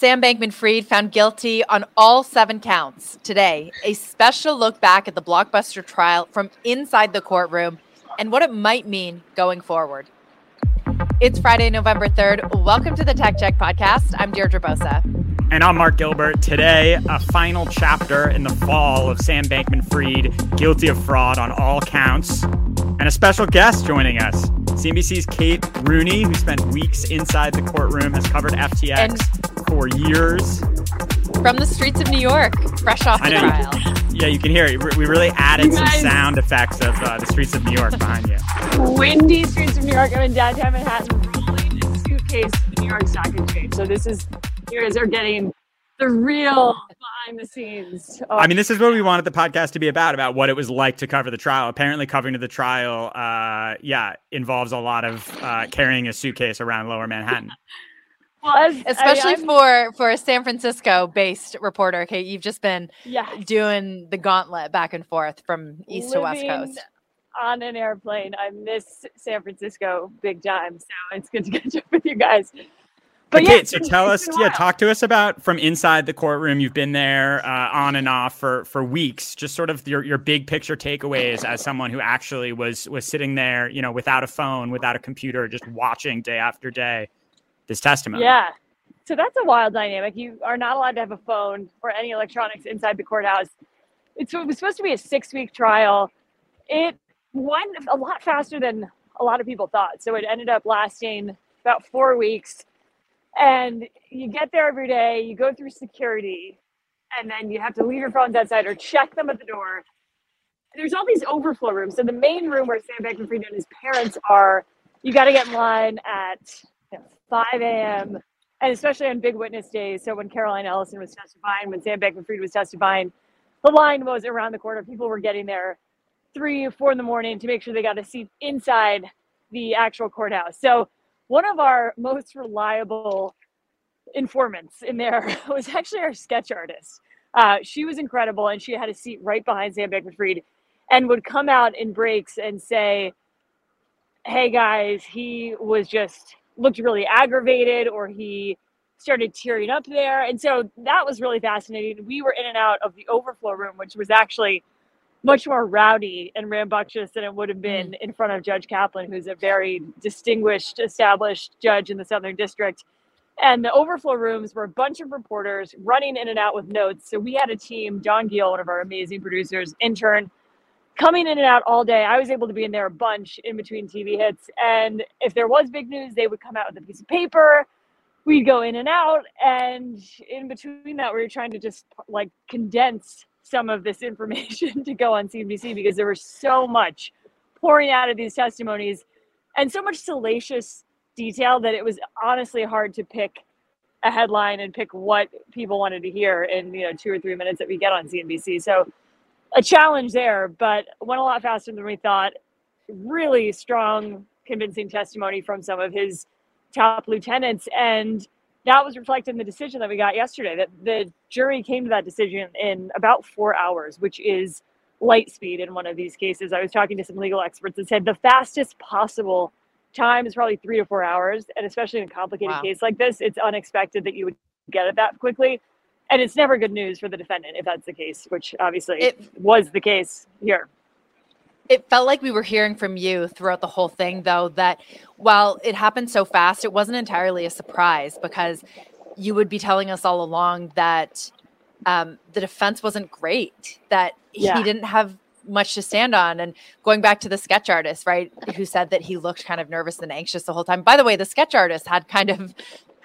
Sam Bankman Fried found guilty on all seven counts today. A special look back at the blockbuster trial from inside the courtroom and what it might mean going forward. It's Friday, November 3rd. Welcome to the Tech Check podcast. I'm Deirdre Bosa. And I'm Mark Gilbert. Today, a final chapter in the fall of Sam Bankman Fried, guilty of fraud on all counts. And a special guest joining us CNBC's Kate Rooney, who spent weeks inside the courtroom, has covered FTX and for years. From the streets of New York, fresh off the trial. Yeah, you can hear it. We really added some sound effects of uh, the streets of New York behind you. Windy streets of New York. I'm in downtown Manhattan, rolling a suitcase to the New York Stock Exchange. So this is, you guys are getting the real behind the scenes. Oh. I mean, this is what we wanted the podcast to be about, about what it was like to cover the trial. Apparently, covering to the trial, uh, yeah, involves a lot of uh, carrying a suitcase around Lower Manhattan. well, as, especially I for for a San Francisco based reporter, Kate, you've just been yes. doing the gauntlet back and forth from east to west coast. On an airplane, I miss San Francisco big time, so it's good to catch up with you guys. But okay, yeah, so tell us, yeah, talk to us about from inside the courtroom. You've been there uh, on and off for for weeks. Just sort of your your big picture takeaways as someone who actually was was sitting there, you know, without a phone, without a computer, just watching day after day this testimony. Yeah. So that's a wild dynamic. You are not allowed to have a phone or any electronics inside the courthouse. It's, it was supposed to be a six week trial. It went a lot faster than a lot of people thought. So it ended up lasting about four weeks and you get there every day, you go through security, and then you have to leave your phones outside or check them at the door. There's all these overflow rooms. So the main room where Sam Bankman-Fried and his parents are, you got to get in line at you know, 5 a.m. And especially on big witness days. So when Caroline Ellison was testifying, when Sam Bankman-Fried was testifying, the line was around the corner. People were getting there three or four in the morning to make sure they got a seat inside the actual courthouse. So one of our most reliable informants in there was actually our sketch artist. Uh, she was incredible, and she had a seat right behind Sam Bankman-Fried, and would come out in breaks and say, "Hey guys, he was just looked really aggravated, or he started tearing up there," and so that was really fascinating. We were in and out of the overflow room, which was actually much more rowdy and rambunctious than it would have been mm. in front of Judge Kaplan, who's a very distinguished, established judge in the Southern District. And the overflow rooms were a bunch of reporters running in and out with notes. So we had a team, John Giel, one of our amazing producers, intern, coming in and out all day. I was able to be in there a bunch in between TV hits. And if there was big news, they would come out with a piece of paper. We'd go in and out. And in between that, we were trying to just like condense some of this information to go on CNBC because there was so much pouring out of these testimonies and so much salacious detail that it was honestly hard to pick a headline and pick what people wanted to hear in you know two or three minutes that we get on CNBC. So a challenge there, but went a lot faster than we thought. Really strong, convincing testimony from some of his top lieutenants and that was reflected in the decision that we got yesterday that the jury came to that decision in about four hours which is light speed in one of these cases. I was talking to some legal experts that said the fastest possible time is probably three to four hours and especially in a complicated wow. case like this it's unexpected that you would get it that quickly. And it's never good news for the defendant if that's the case which obviously it, was the case here it felt like we were hearing from you throughout the whole thing, though, that while it happened so fast, it wasn't entirely a surprise because you would be telling us all along that um, the defense wasn't great, that yeah. he didn't have much to stand on. And going back to the sketch artist, right, who said that he looked kind of nervous and anxious the whole time. By the way, the sketch artist had kind of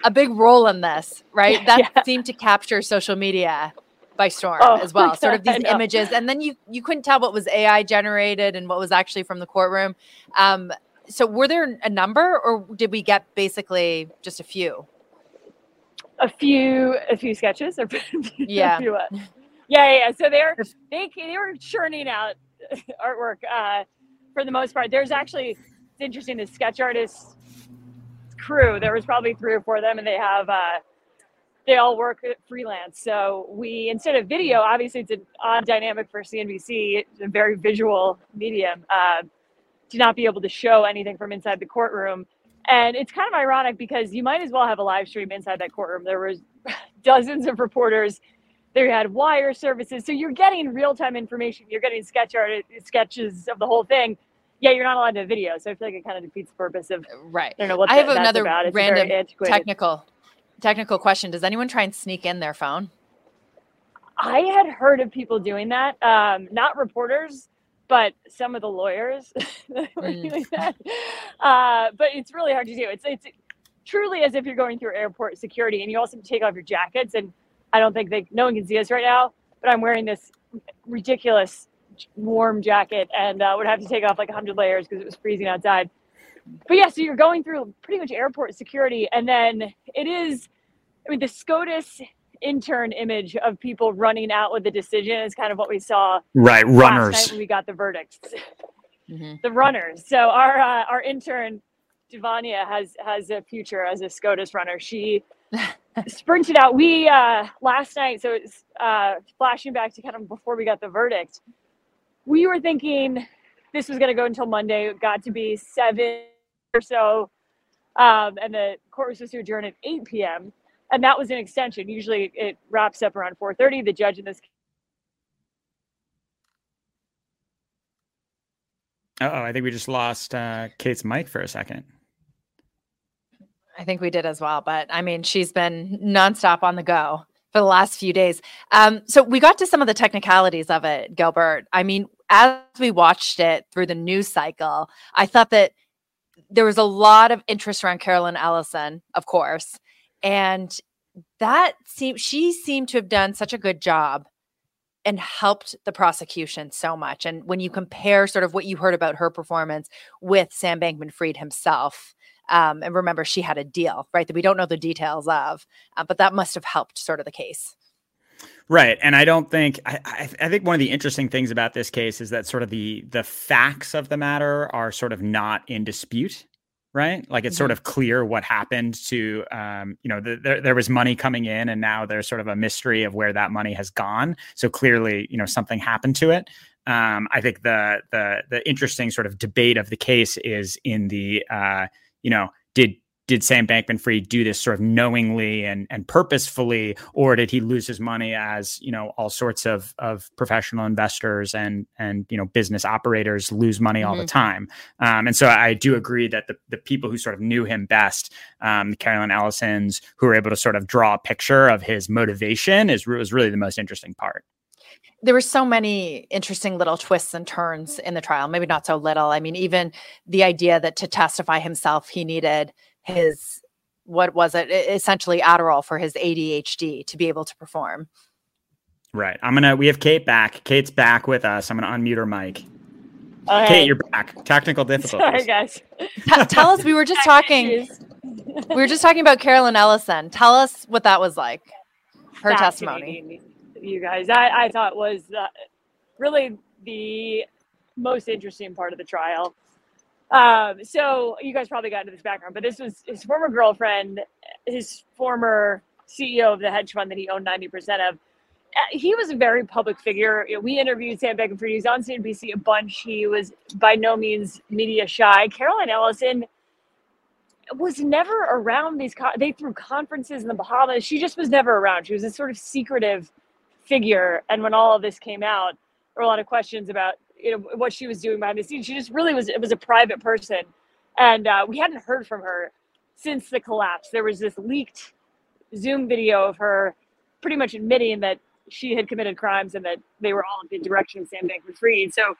a big role in this, right? That yeah. seemed to capture social media by storm oh, as well. Sort of these images, and then you you couldn't tell what was AI generated and what was actually from the courtroom. Um, so, were there a number, or did we get basically just a few? a few a few sketches or yeah. few, uh, yeah, yeah, yeah. So they're they they were churning out artwork uh, for the most part. There's actually it's interesting the sketch artists crew. There was probably three or four of them, and they have uh, they all work freelance. So we instead of video, obviously it's an odd dynamic for CNBC. It's a very visual medium uh, to not be able to show anything from inside the courtroom. And it's kind of ironic because you might as well have a live stream inside that courtroom. There was dozens of reporters. They had wire services, so you're getting real time information. You're getting sketch art sketches of the whole thing. Yeah, you're not allowed to video, so I feel like it kind of defeats the purpose of. Right. I don't know what I have another about. It's random technical technical question. Does anyone try and sneak in their phone? I had heard of people doing that. Um, not reporters, but some of the lawyers were Mm. doing that. Uh, but it's really hard to do. It's it's truly as if you're going through airport security, and you also take off your jackets. And I don't think they no one can see us right now, but I'm wearing this ridiculous warm jacket, and uh, would have to take off like 100 layers because it was freezing outside. But yeah, so you're going through pretty much airport security, and then it is. I mean, the SCOTUS intern image of people running out with the decision is kind of what we saw Right, last runners. night when we got the verdicts. Mhm. The runners. So our uh, our intern Devania has has a future as a SCOTUS runner. She sprinted out. We uh, last night. So it's uh, flashing back to kind of before we got the verdict. We were thinking this was going to go until Monday. It got to be seven or so, um, and the court was supposed to adjourn at eight p.m. And that was an extension. Usually it wraps up around four thirty. The judge in this Uh Oh, I think we just lost uh, Kate's mic for a second. I think we did as well. But I mean, she's been nonstop on the go for the last few days. Um, so we got to some of the technicalities of it, Gilbert. I mean, as we watched it through the news cycle, I thought that there was a lot of interest around Caroline Ellison, of course, and that seemed she seemed to have done such a good job and helped the prosecution so much. And when you compare sort of what you heard about her performance with Sam Bankman Fried himself, um, and remember, she had a deal, right, that we don't know the details of, uh, but that must have helped sort of the case. Right, and I don't think I, I, I think one of the interesting things about this case is that sort of the the facts of the matter are sort of not in dispute, right? Like it's sort of clear what happened to, um, you know, the, there there was money coming in, and now there's sort of a mystery of where that money has gone. So clearly, you know, something happened to it. Um, I think the the the interesting sort of debate of the case is in the, uh, you know, did Sam Bankman Fried do this sort of knowingly and and purposefully, or did he lose his money as you know all sorts of of professional investors and and you know business operators lose money all the Mhm. time? Um, and so I do agree that the the people who sort of knew him best, um, Caroline Ellison's who were able to sort of draw a picture of his motivation, is was really the most interesting part. There were so many interesting little twists and turns in the trial maybe not so little i mean even the idea that to testify himself he needed his what was it essentially adderall for his adhd to be able to perform Right. I'm gonna. We have Kate back. Kate's back with us. I'm gonna unmute her mic. Okay. Kate, you're back. Technical difficulties. Sorry, guys. T- tell us we were just talking we were just talking about caroline ellison tell us what that was like her testimony Fascinating, You guys, I, I thought was uh, really the most interesting part of the trial. Um, so you guys probably got into this background, but this was his former girlfriend, his former CEO of the hedge fund that he owned 90% of. Uh, He was a very public figure. We interviewed Sam Bankman-Fried. He was on CNBC a bunch. He was by no means media shy. Caroline Ellison was never around these. They threw conferences in the Bahamas. She just was never around. She was this sort of secretive figure. And when all of this came out, there were a lot of questions about you know what she was doing behind the scenes. She just really was. It was a private person, and uh, we hadn't heard from her since the collapse. There was this leaked Zoom video of her pretty much admitting that she had committed crimes and that they were all in the direction of Sam Bankman-Fried. So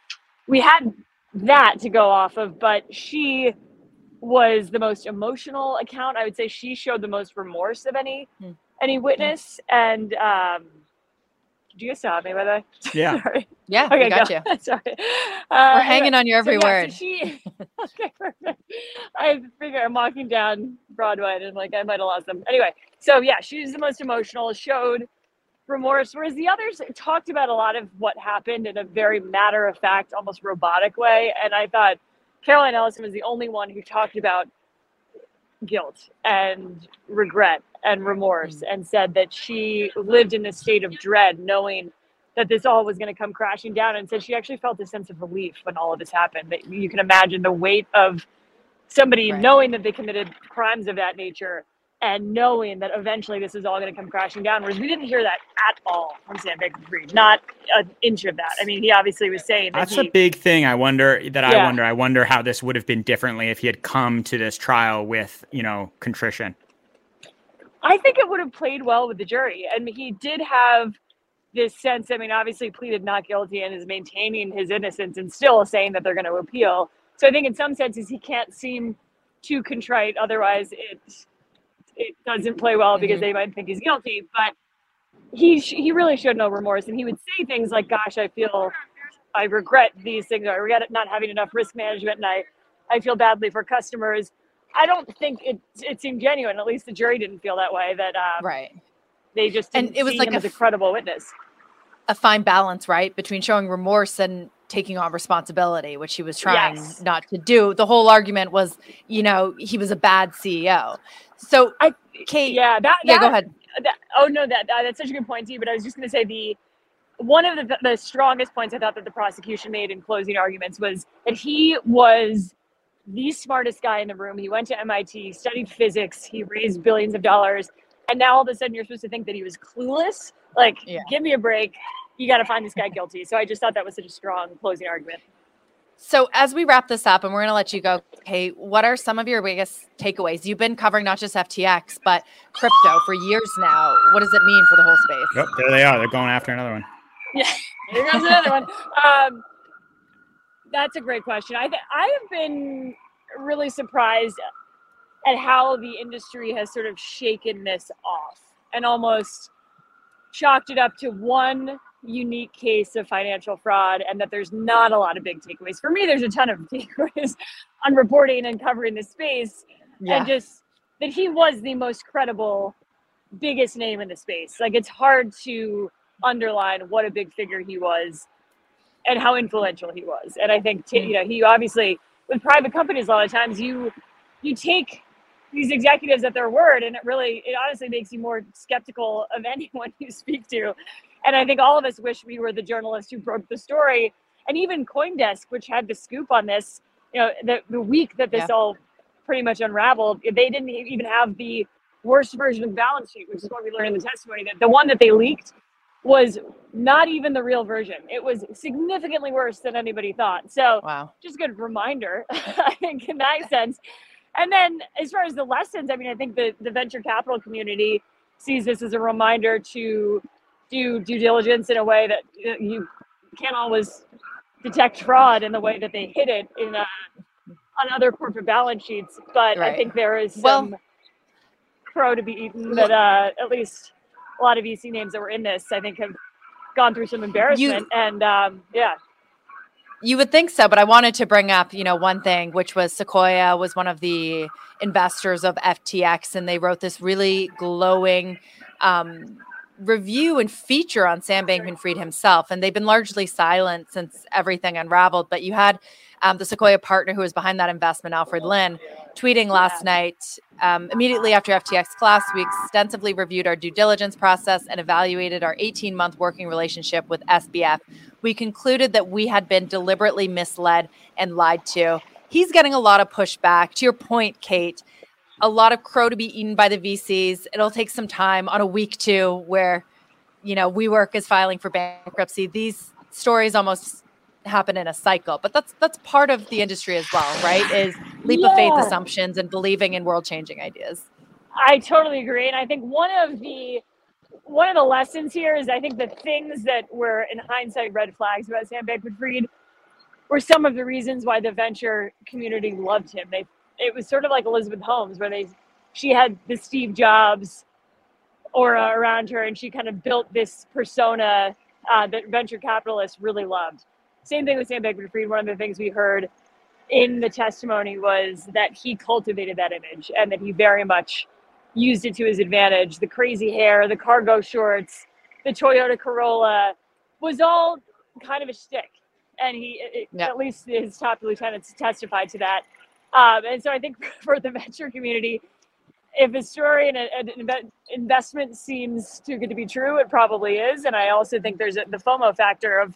we had that to go off of, but she was the most emotional account. I would say she showed the most remorse of any Hmm. any witness, and um, Do you stop me by the way? Yeah. Sorry. Yeah, Okay, got go. you. Sorry. We're Uh, hanging on your every so, yeah, word. So she, okay, perfect. I figure I'm walking down Broadway and I'm like I might have lost them. Anyway, so yeah, she's the most emotional. Showed remorse, whereas the others talked about a lot of what happened in a very matter of fact, almost robotic way. And I thought Caroline Ellison was the only one who talked about guilt and regret and remorse mm-hmm. and said that she lived in this state of dread knowing that this all was going to come crashing down and said she actually felt a sense of relief when all of this happened that you can imagine the weight of somebody Right. knowing that they committed crimes of that nature and knowing that eventually this is all going to come crashing down whereas we didn't hear that at all from sam bankman-fried not an inch of that i mean he obviously was saying that That's he, a big thing. I wonder that I wonder. I wonder how this would have been differently if he had come to this trial with, you know, contrition. I think it would have played well with the jury. And he did have this sense, I mean, obviously pleaded not guilty and is maintaining his innocence and still saying that they're going to appeal. So I think in some senses he can't seem too contrite. Otherwise it it doesn't play well because Mhm. they might think he's guilty. But he sh- he really showed no remorse. And he would say things like, gosh, I feel I regret these things. I regret not having enough risk management and I, I feel badly for customers. I don't think it it seemed genuine. At least the jury didn't feel that way. That um, Right. they just And it was like a a credible witness. A fine balance, right, between showing remorse and taking on responsibility, which he was trying Yes. not to do. The whole argument was, you know, he was a bad CEO. So, I Kate, yeah that, yeah, go ahead. that- oh no that, that that's such a good point too. But I was just going to say the one of the, the strongest points I thought that the prosecution made in closing arguments was that he was the smartest guy in the room. He went to MIT, studied physics, he raised billions of dollars, and now all of a sudden you're supposed to think that he was clueless. Like, Yeah. give me a break. You got to find this guy guilty. So I just thought that was such a strong closing argument. So, as we wrap this up, and we're going to let you go, Kate, what are some of your biggest takeaways? You've been covering not just FTX, but crypto for years now. What does it mean for the whole space? Yep, there they are. They're going after another one. Yeah, here goes another one. Um, that's a great question. I th- I have been really surprised at how the industry has sort of shaken this off and almost chalked it up to one unique case of financial fraud and that there's not a lot of big takeaways. For me, there's a ton of takeaways on reporting and covering the space Yeah. and just that he was the most credible, biggest name in the space. Like it's hard to underline what a big figure he was and how influential he was. And I think t- you know he obviously with private companies a lot of times you you take these executives at their word and it really it honestly makes you more skeptical of anyone you speak to and i think all of us wish we were the journalist who broke the story and even coindesk which had the scoop on this you know the, the week that this Yeah. all pretty much unraveled they didn't even have the worst version of the balance sheet which is what we learned in the testimony that the one that they leaked was not even the real version it was significantly worse than anybody thought so wow. just a good reminder, I think, in that sense. And then as far as the lessons, I mean, I think the, the venture capital community sees this as a reminder to do due diligence in a way that uh, you can't always detect fraud in the way that they hit it in uh, on other corporate balance sheets. But I think there is Well- some crow to be eaten that uh, at least a lot of VC names that were in this, I think, have gone through some embarrassment. and um, yeah, You would think so, but I wanted to bring up, you know, one thing, which was Sequoia was one of the investors of FTX, and they wrote this really glowing um, review and feature on Sam Bankman-Fried himself, and they've been largely silent since everything unraveled. But you had um, the Sequoia partner who was behind that investment, Alfred Lin, tweeting last night um, immediately after FTX class, We extensively reviewed our due diligence process and evaluated our 18-month working relationship with SBF we concluded that we had been deliberately misled and lied to. He's getting a lot of pushback. To your point, Kate, a lot of crow to be eaten by the VCs. It'll take some time on a week two where, you know, WeWork is filing for bankruptcy. These stories almost happen in a cycle, but that's that's part of the industry as well, right? Is leap of faith assumptions and believing in world changing ideas. I totally agree. And I think one of the one of the lessons here is I think the things that were in hindsight red flags about Sam Bankman-Fried were some of the reasons why the venture community loved him. They it was sort of like Elizabeth Holmes, where they she had the Steve Jobs aura around her, and she kind of built this persona uh, that venture capitalists really loved. Same thing with Sam Bankman-Fried. One of the things we heard in the testimony was that he cultivated that image and that he very much used it to his advantage. The crazy hair, the cargo shorts, the Toyota Corolla was all kind of a shtick. And he, it, yep. at least his top lieutenants testified to that. Um, and so I think for the venture community, if a story and an investment seems too good to be true, it probably is. And I also think there's a, the FOMO factor of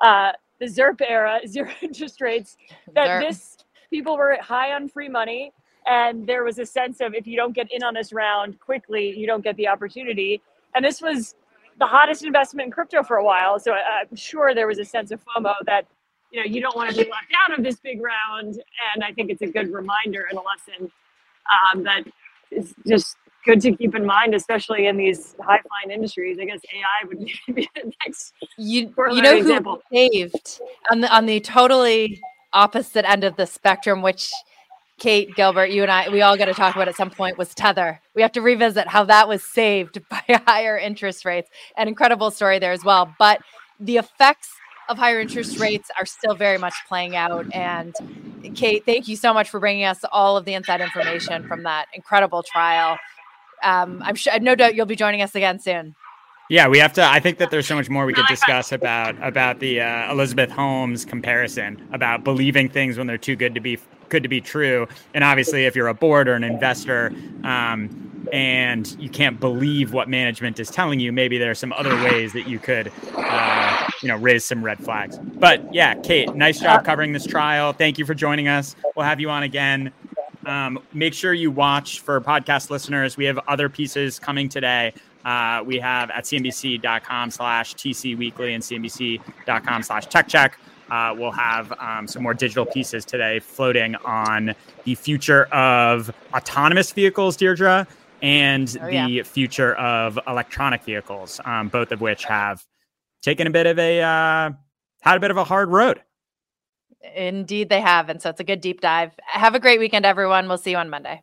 uh, the ZIRP era, zero interest rates, that ZIRP. this people were high on free money. And there was a sense of if you don't get in on this round quickly, you don't get the opportunity. And this was the hottest investment in crypto for a while. So I'm sure there was a sense of FOMO that you know you don't want to be left out of this big round. And I think it's a good reminder and a lesson um, that is just good to keep in mind, especially in these high flying industries. I guess AI would be the next. You, you know who saved on the on the totally opposite end of the spectrum, which Kate Gilbert, you and I, we all got to talk about at some point was Tether. We have to revisit how that was saved by higher interest rates. An incredible story there as well. But the effects of higher interest rates are still very much playing out. And Kate, thank you so much for bringing us all of the inside information from that incredible trial. Um, I'm sure, no doubt, you'll be joining us again soon. Yeah, we have to. I think that there's so much more we could discuss about about the uh, Elizabeth Holmes comparison about believing things when they're too good to be good to be true. And obviously, if you're a board or an investor, um, and you can't believe what management is telling you, maybe there are some other ways that you could, uh, you know, raise some red flags. But yeah, Kate, nice job covering this trial. Thank you for joining us. We'll have you on again. Um, make sure you watch for podcast listeners. We have other pieces coming today. Uh, we have at cnbc.com slash tc weekly and cnbc.com slash tech check. Uh, we'll have um, some more digital pieces today floating on the future of autonomous vehicles, Deirdre, and oh, yeah. the future of electronic vehicles, um, both of which have taken a bit of a uh, had a bit of a hard road. Indeed, they have, and so it's a good deep dive. Have a great weekend, everyone. We'll see you on Monday.